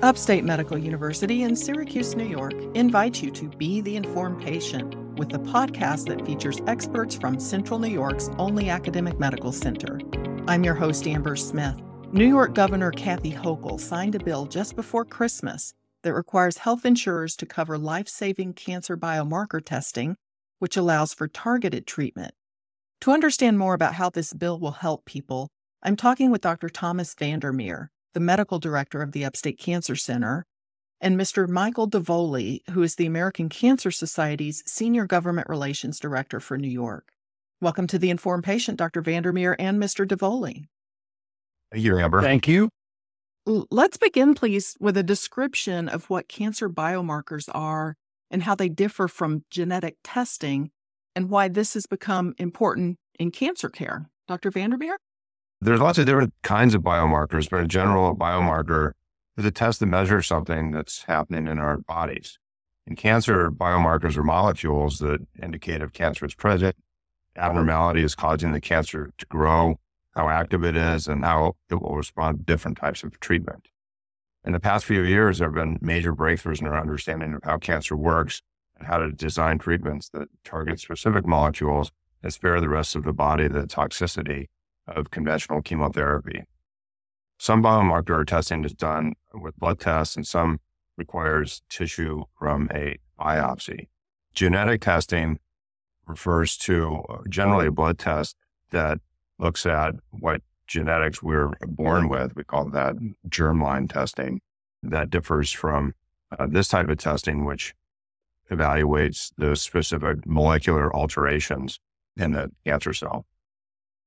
Upstate Medical University in Syracuse, New York invites you to Be the Informed Patient with the podcast that features experts from Central New York's only academic medical center. I'm your host, Amber Smith. New York Governor Kathy Hochul signed a bill just before Christmas that requires health insurers to cover life saving cancer biomarker testing, which allows for targeted treatment. To understand more about how this bill will help people, I'm talking with Dr. Thomas VanderMeer, the medical director of the Upstate Cancer Center, and Mr. Michael Davoli, who is the American Cancer Society's Senior Government Relations Director for New York. Welcome to the Informed Patient, Dr. VanderMeer and Mr. Davoli. Thank you, Amber. Thank you. Let's begin, please, with a description of what cancer biomarkers are and how they differ from genetic testing and why this has become important in cancer care. Dr. VanderMeer? There's lots of different kinds of biomarkers, but in general, a biomarker is a test that measures something that's happening in our bodies. In cancer, biomarkers are molecules that indicate if cancer is present, abnormality is causing the cancer to grow, how active it is, and how it will respond to different types of treatment. In the past few years, there have been major breakthroughs in our understanding of how cancer works and how to design treatments that target specific molecules and spare the rest of the body the toxicity of conventional chemotherapy. Some biomarker testing is done with blood tests, and some requires tissue from a biopsy. Genetic testing refers to generally a blood test that looks at what genetics we're born with. We call that germline testing. That differs from uh, this type of testing, which evaluates the specific molecular alterations in the cancer cell.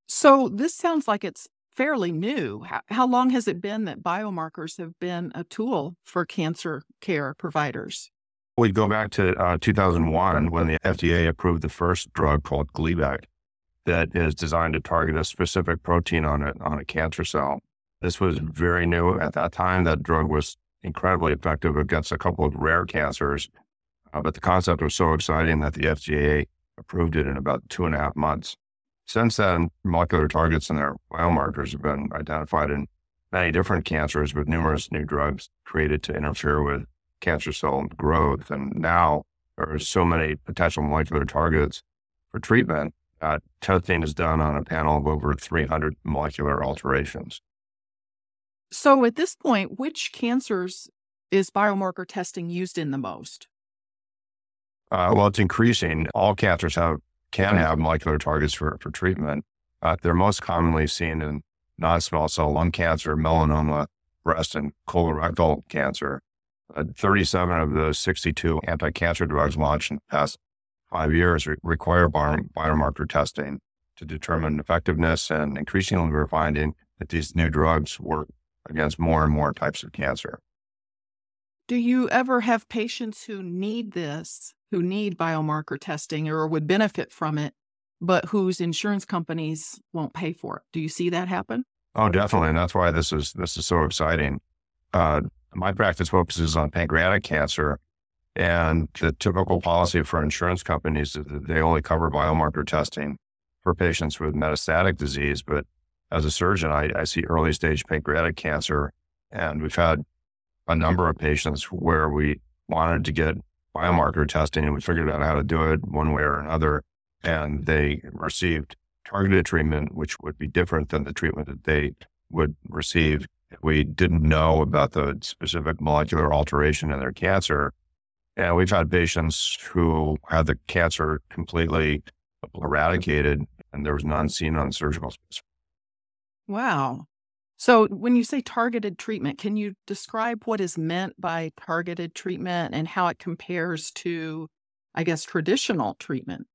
So, this sounds like it's fairly new. How, how, long has it been that biomarkers have been a tool for cancer care providers? We go back to uh, 2001 when the FDA approved the first drug called Gleevec that is designed to target a specific protein on a, on a cancer cell. This was very new at that time. That drug was incredibly effective against a couple of rare cancers. Uh, but the concept was so exciting that the FDA approved it in about two and a half months. Since then, molecular targets and their biomarkers have been identified in many different cancers with numerous new drugs created to interfere with cancer cell growth. And now there are so many potential molecular targets for treatment uh, testing is done on a panel of over 300 molecular alterations. So, at this point, which cancers is biomarker testing used in the most? Uh, well, it's increasing. All cancers have can have molecular targets for, for treatment. Uh, they're most commonly seen in non-small cell lung cancer, melanoma, breast, and colorectal cancer. Uh, 37 of the 62 anti-cancer drugs launched in the past five years re- require biomarker testing to determine effectiveness. And increasingly, we're finding that these new drugs work against more and more types of cancer. Do you ever have patients who need this, who need biomarker testing or would benefit from it, but whose insurance companies won't pay for it? Do you see that happen? Oh, definitely, and that's why this is this is so exciting. Uh, my practice focuses on pancreatic cancer, and the typical policy for insurance companies is that they only cover biomarker testing for patients with metastatic disease. But as a surgeon, I, I see early stage pancreatic cancer, and we've had a number of patients where we wanted to get biomarker testing and we figured out how to do it one way or another. And they received targeted treatment, which would be different than the treatment that they would receive if we didn't know about the specific molecular alteration in their cancer and we've had patients who had the cancer completely eradicated and there was none seen on the surgical space. Wow. So, when you say targeted treatment, can you describe what is meant by targeted treatment and how it compares to, I guess, traditional treatment?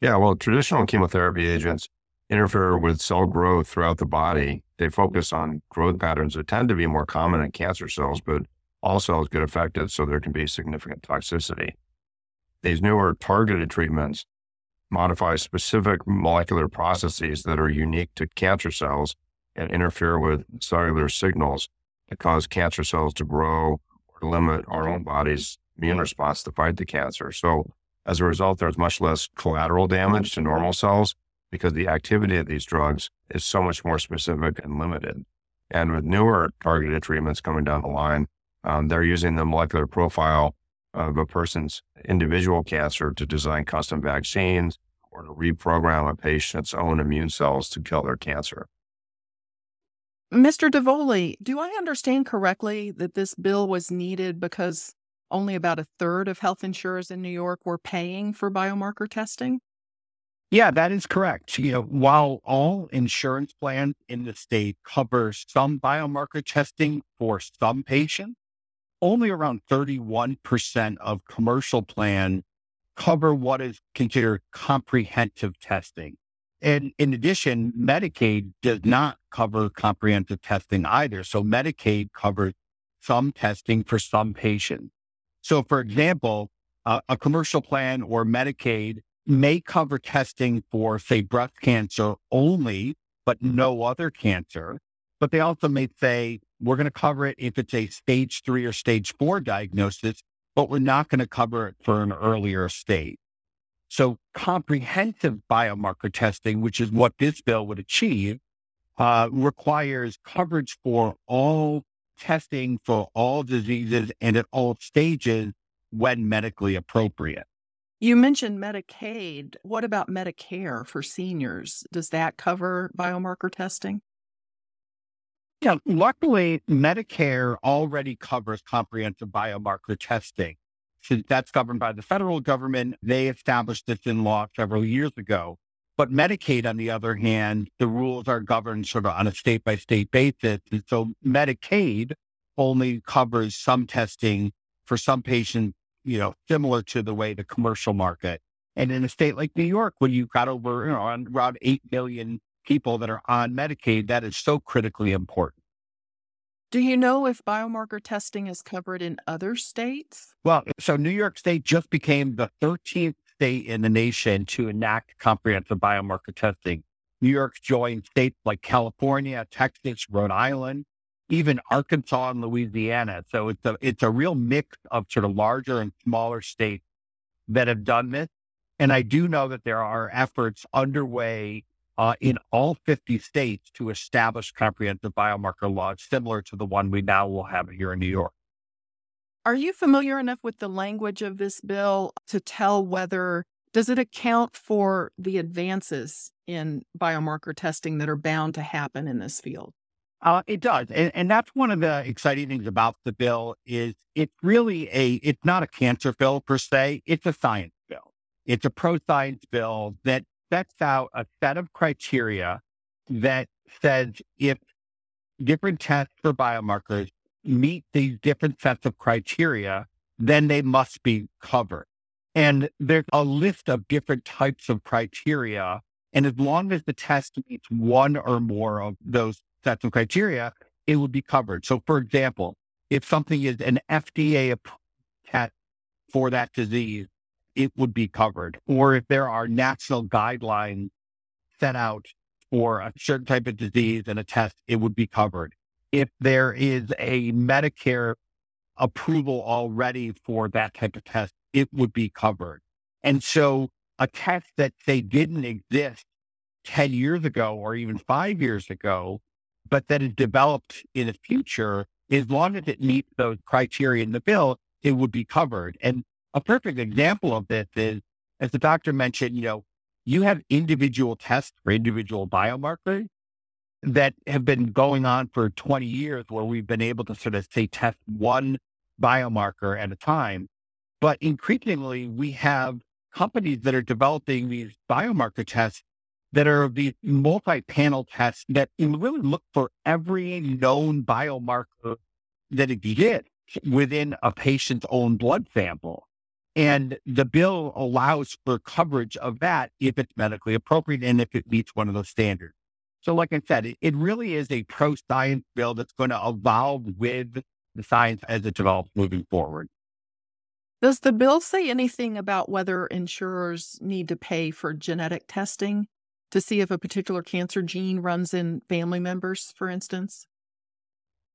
Yeah, well, traditional chemotherapy agents interfere with cell growth throughout the body. They focus on growth patterns that tend to be more common in cancer cells, but all cells get affected, so there can be significant toxicity. These newer targeted treatments modify specific molecular processes that are unique to cancer cells and interfere with cellular signals that cause cancer cells to grow or limit our own body's immune response to fight the cancer. So as a result, there's much less collateral damage to normal cells because the activity of these drugs is so much more specific and limited. And with newer targeted treatments coming down the line, Um, they're using the molecular profile of a person's individual cancer to design custom vaccines or to reprogram a patient's own immune cells to kill their cancer. Mr. Davoli, do I understand correctly that this bill was needed because only about a third of health insurers in New York were paying for biomarker testing? Yeah, that is correct. You know, while all insurance plans in the state cover some biomarker testing for some patients, only around 31% of commercial plans cover what is considered comprehensive testing. And in addition, Medicaid does not cover comprehensive testing either. So Medicaid covers some testing for some patients. So, for example, uh, a commercial plan or Medicaid may cover testing for, say, breast cancer only, but no other cancer. But they also may say, we're going to cover it if it's a stage three or stage four diagnosis, but we're not going to cover it for an earlier stage. So comprehensive biomarker testing, which is what this bill would achieve, uh, requires coverage for all testing for all diseases and at all stages when medically appropriate. You mentioned Medicaid. What about Medicare for seniors? Does that cover biomarker testing? Yeah, luckily, Medicare already covers comprehensive biomarker testing. That's governed by the federal government, they established this in law several years ago. But Medicaid, on the other hand, the rules are governed sort of on a state by state basis. And so Medicaid only covers some testing for some patients, you know, similar to the way the commercial market. And in a state like New York, when you've got over, you know, around 8 million people that are on Medicaid, that is so critically important. Do you know if biomarker testing is covered in other states? Well, so New York State just became the 13th state in the nation to enact comprehensive biomarker testing. New York joined states like California, Texas, Rhode Island, even Arkansas and Louisiana. So it's a it's a real mix of sort of larger and smaller states that have done this. And I do know that there are efforts underway uh, in all 50 states to establish comprehensive biomarker laws similar to the one we now will have here in New York. Are you familiar enough with the language of this bill to tell whether does it account for the advances in biomarker testing that are bound to happen in this field? Uh, it does, and, and that's one of the exciting things about the bill is it's really a it's not a cancer bill per se. It's a science bill. It's a pro science bill that sets out a set of criteria that says if different tests for biomarkers meet these different sets of criteria, then they must be covered. And there's a list of different types of criteria. And as long as the test meets one or more of those sets of criteria, it would be covered. So, for example, if something is an FDA test for that disease, it would be covered. Or if there are national guidelines set out for a certain type of disease and a test, it would be covered if there is a Medicare approval already for that type of test, it would be covered. And so a test that they didn't exist 10 years ago or even five years ago, but that is developed in the future, as long as it meets those criteria in the bill, it would be covered. And a perfect example of this is, as the doctor mentioned, you know, you have individual tests for individual biomarkers that have been going on for 20 years where we've been able to sort of say test one biomarker at a time. But increasingly, we have companies that are developing these biomarker tests that are these multi-panel tests that really look for every known biomarker that exists within a patient's own blood sample. And the bill allows for coverage of that if it's medically appropriate and if it meets one of those standards. So, like I said, it, it really is a pro science bill that's going to evolve with the science as it develops moving forward. Does the bill say anything about whether insurers need to pay for genetic testing to see if a particular cancer gene runs in family members, for instance?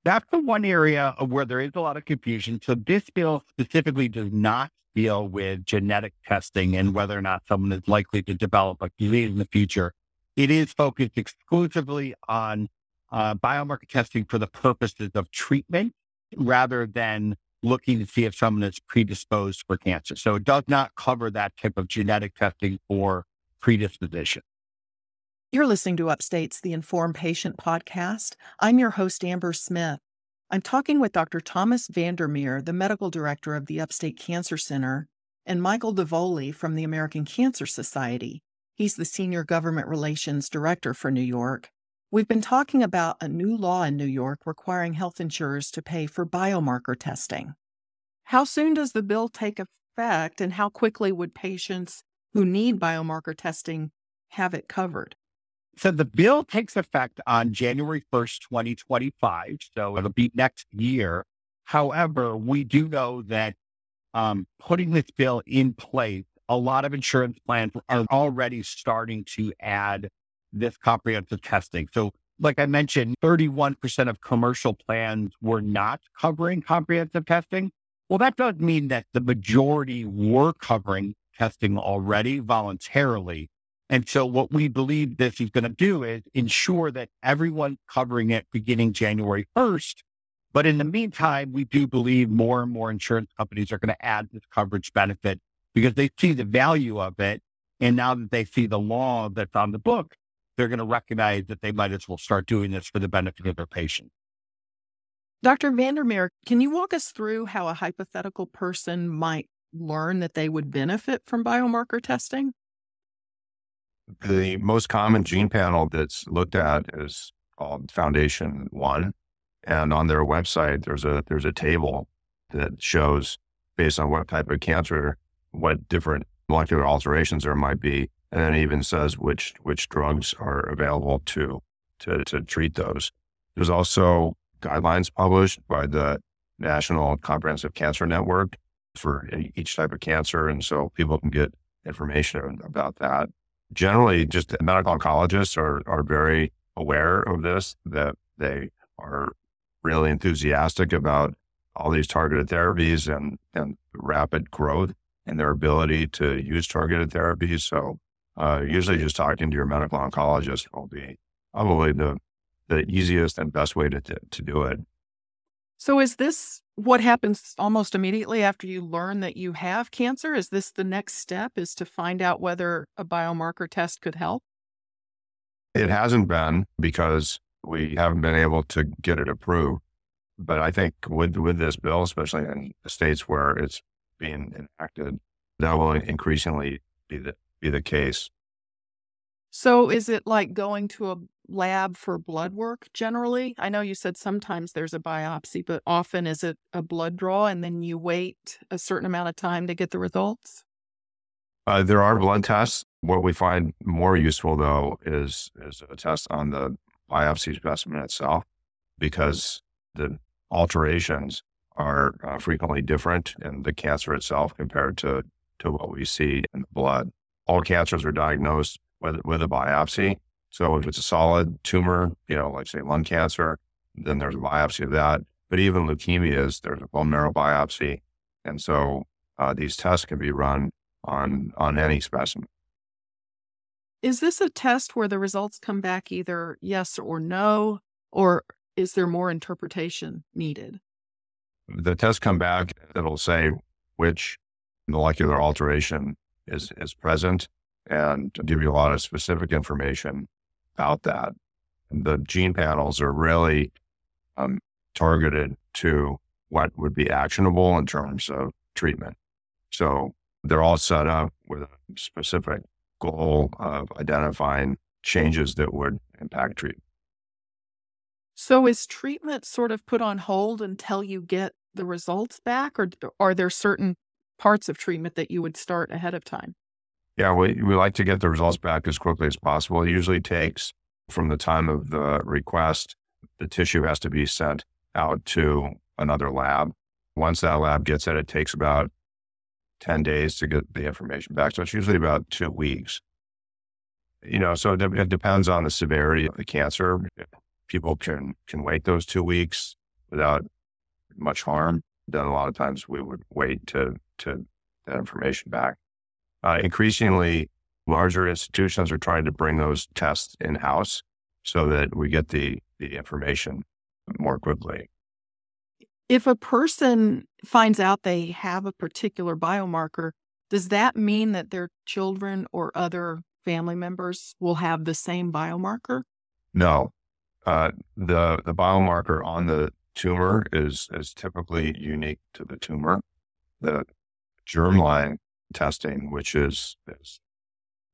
That's the one area where there is a lot of confusion. So, this bill specifically does not deal with genetic testing and whether or not someone is likely to develop a disease in the future. It is focused exclusively on uh, biomarker testing for the purposes of treatment rather than looking to see if someone is predisposed for cancer. So it does not cover that type of genetic testing for predisposition. You're listening to Upstate's The Informed Patient podcast. I'm your host, Amber Smith. I'm talking with Dr. Thomas VanderMeer, the medical director of the Upstate Cancer Center, and Michael Davoli from the American Cancer Society. He's the Senior Government Relations Director for New York. We've been talking about a new law in New York requiring health insurers to pay for biomarker testing. How soon does the bill take effect, and how quickly would patients who need biomarker testing have it covered? So the bill takes effect on January 1st, 2025. So it'll be next year. However, we do know that um, putting this bill in place, a lot of insurance plans are already starting to add this comprehensive testing. So, like I mentioned, 31% of commercial plans were not covering comprehensive testing. Well, that does mean that the majority were covering testing already voluntarily. And so what we believe this is going to do is ensure that everyone covering it beginning January 1st. But in the meantime, we do believe more and more insurance companies are going to add this coverage benefit because they see the value of it. And now that they see the law that's on the book, they're going to recognize that they might as well start doing this for the benefit of their patient. Dr. VanderMeer, can you walk us through how a hypothetical person might learn that they would benefit from biomarker testing? The most common gene panel that's looked at is called Foundation One. And on their website, there's a there's a table that shows based on what type of cancer, what different molecular alterations there might be, and then it even says which which drugs are available to to to treat those. There's also guidelines published by the National Comprehensive Cancer Network for each type of cancer, and so people can get information about that generally just medical oncologists are, are very aware of this, that they are really enthusiastic about all these targeted therapies and, and rapid growth and their ability to use targeted therapies. So uh, usually just talking to your medical oncologist will be probably the, the easiest and best way to, to, to do it. So is this what happens almost immediately after you learn that you have cancer? Is this the next step is to find out whether a biomarker test could help? It hasn't been because we haven't been able to get it approved. But I think with with this bill, especially in the states where it's being enacted, that will increasingly be the be the case. So is it like going to a lab for blood work generally? I know you said sometimes there's a biopsy, but often is it a blood draw and then you wait a certain amount of time to get the results? Uh, there are blood tests. What we find more useful though is is a test on the biopsy specimen itself, because the alterations are uh, frequently different in the cancer itself compared to to what we see in the blood. All cancers are diagnosed with with a biopsy, so if it's a solid tumor, you know, like say lung cancer, then there's a biopsy of that. But even leukemias, there's a bone marrow biopsy. And so uh, these tests can be run on on any specimen. Is this a test where the results come back either yes or no, or is there more interpretation needed? The tests come back, it'll say which molecular alteration is, is present and give you a lot of specific information about that. The gene panels are really um, targeted to what would be actionable in terms of treatment. So they're all set up with a specific goal of identifying changes that would impact treatment. So is treatment sort of put on hold until you get the results back, or are there certain parts of treatment that you would start ahead of time? Yeah, we, we like to get the results back as quickly as possible. It usually takes from the time of the request, the tissue has to be sent out to another lab. Once that lab gets it, it takes about 10 days to get the information back. So it's usually about two weeks. You know, so it, it depends on the severity of the cancer. People can, can wait those two weeks without much harm. Then a lot of times we would wait to, to that information back. Uh, increasingly, larger institutions are trying to bring those tests in house so that we get the, the information more quickly. If a person finds out they have a particular biomarker, does that mean that their children or other family members will have the same biomarker? No. Uh, the the biomarker on the tumor is is typically unique to the tumor. The germline testing, which is, is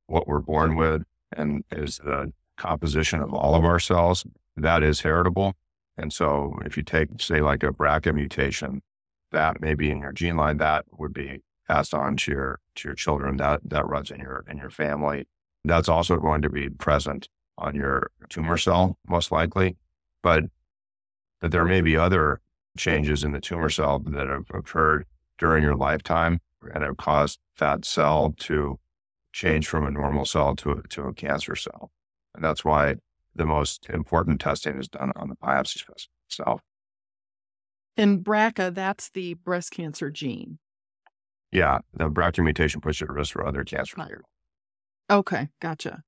what we're born with and is the composition of all of our cells, that is heritable. And so if you take, say, like a BRCA mutation, that may be in your gene line, that would be passed on to your to your children. That that runs in your in your family. That's also going to be present on your tumor cell, most likely. But that there may be other changes in the tumor cell that have occurred during your lifetime and it caused that cell to change from a normal cell to a, to a cancer cell. And that's why the most important testing is done on the biopsy specimen itself. In BRCA, that's the breast cancer gene. Yeah, the BRCA mutation puts you at risk for other cancers. Okay, gotcha.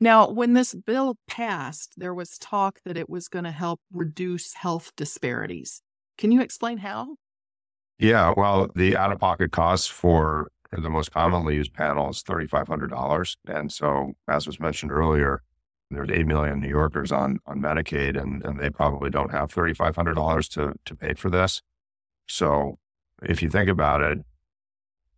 Now, when this bill passed, there was talk that it was going to help reduce health disparities. Can you explain how? Yeah, well, the out of pocket costs for the most commonly used panel is $3,500. And so, as was mentioned earlier, there's 8 million New Yorkers on, on Medicaid, and, and they probably don't have $3,500 to, to pay for this. So, if you think about it,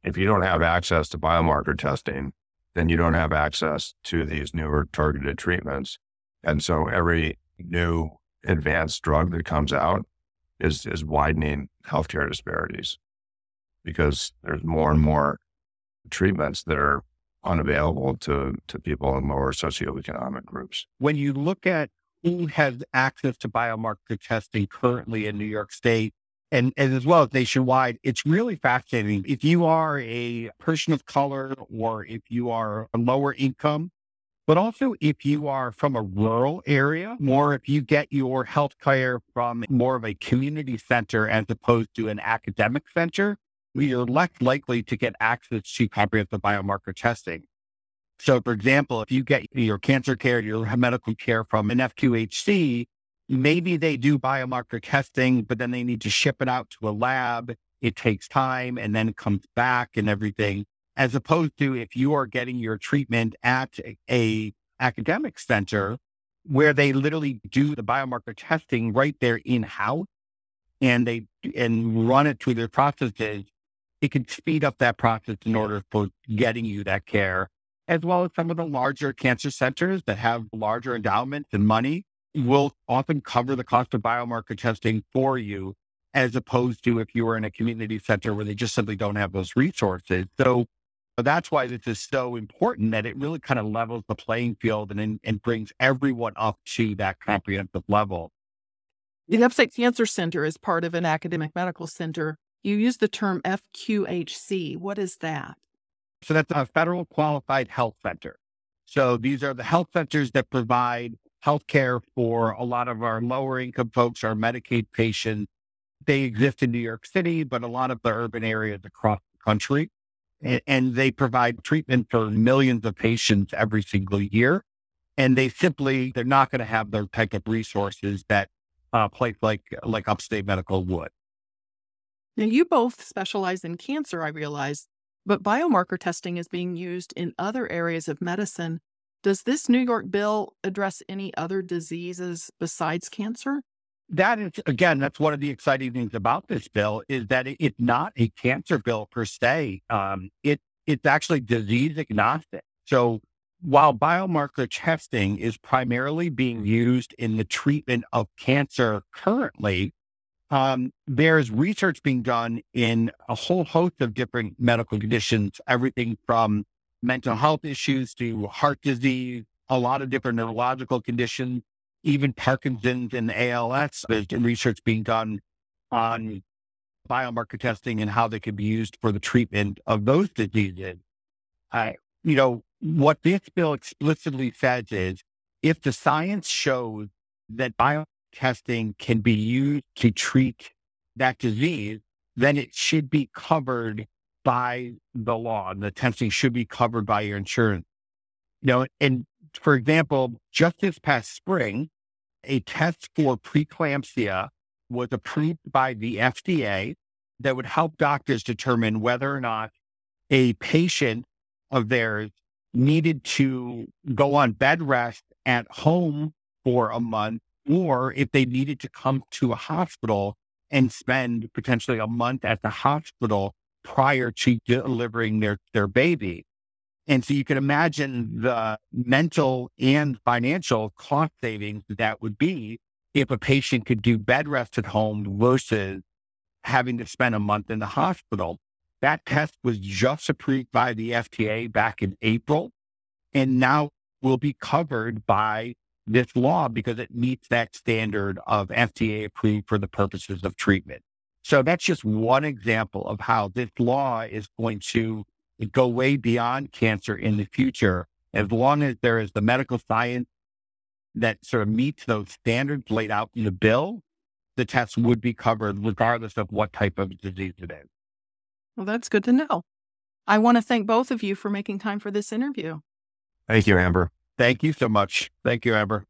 if you don't have access to biomarker testing, then you don't have access to these newer targeted treatments. And so, every new advanced drug that comes out is, is widening healthcare disparities because there's more and more treatments that are unavailable to, to people in lower socioeconomic groups. When you look at who has access to biomarker testing currently in New York State, and, and as well as nationwide, it's really fascinating. If you are a person of color or if you are a lower income, but also if you are from a rural area, or if you get your health care from more of a community center as opposed to an academic center, you're less likely to get access to comprehensive biomarker testing. So, for example, if you get your cancer care, your medical care from an FQHC, maybe they do biomarker testing, but then they need to ship it out to a lab. It takes time and then it comes back and everything. As opposed to if you are getting your treatment at a, academic center where they literally do the biomarker testing right there in house and they and run it through their processes it can speed up that process in order for getting you that care, as well as some of the larger cancer centers that have larger endowments and money will often cover the cost of biomarker testing for you, as opposed to if you were in a community center where they just simply don't have those resources. So that's why this is so important that it really kind of levels the playing field and, and brings everyone up to that comprehensive level. The Upstate Cancer Center is part of an academic medical center you use the term FQHC. What is that? So that's a federal qualified health center. So these are the health centers that provide health care for a lot of our lower income folks, our Medicaid patients. They exist in New York City, but a lot of the urban areas across the country. And, and they provide treatment for millions of patients every single year. And they simply, they're not going to have the type of resources that a place like, like Upstate Medical would. Now, you both specialize in cancer, I realize, but biomarker testing is being used in other areas of medicine. Does this New York bill address any other diseases besides cancer? That is, again, that's one of the exciting things about this bill is that it's not a cancer bill per se. Um, it it's actually disease agnostic. So while biomarker testing is primarily being used in the treatment of cancer currently, um, there's research being done in a whole host of different medical conditions, everything from mental health issues to heart disease, a lot of different neurological conditions, even Parkinson's and ALS. There's research being done on biomarker testing and how they can be used for the treatment of those diseases. Uh, you know, what this bill explicitly says is if the science shows that biomarker testing can be used to treat that disease, then it should be covered by the law. and The testing should be covered by your insurance. You know, and for example, just this past spring, a test for preeclampsia was approved by the FDA that would help doctors determine whether or not a patient of theirs needed to go on bed rest at home for a month or if they needed to come to a hospital and spend potentially a month at the hospital prior to delivering their, their baby. And so you can imagine the mental and financial cost savings that would be if a patient could do bed rest at home versus having to spend a month in the hospital. That test was just approved by the FDA back in April and now will be covered by this law because it meets that standard of FDA approved for the purposes of treatment. So that's just one example of how this law is going to go way beyond cancer in the future. As long as there is the medical science that sort of meets those standards laid out in the bill, the test would be covered regardless of what type of disease it is. Well, that's good to know. I want to thank both of you for making time for this interview. Thank you, Amber. Thank you so much. Thank you, Amber.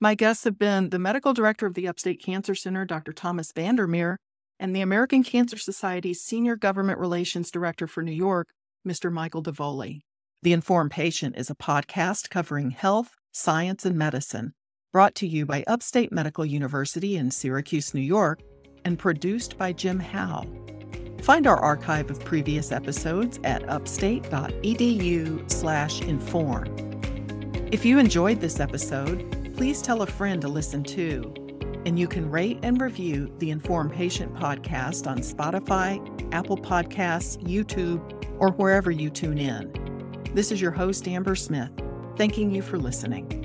My guests have been the medical director of the Upstate Cancer Center, Dr. Thomas VanderMeer, and the American Cancer Society's senior government relations director for New York, Mr. Michael Davoli. The Informed Patient is a podcast covering health, science, and medicine, brought to you by Upstate Medical University in Syracuse, New York, and produced by Jim Howe. Find our archive of previous episodes at upstate.edu/inform. If you enjoyed this episode, please tell a friend to listen too. And you can rate and review the Informed Patient podcast on Spotify, Apple Podcasts, YouTube, or wherever you tune in. This is your host, Amber Smith, thanking you for listening.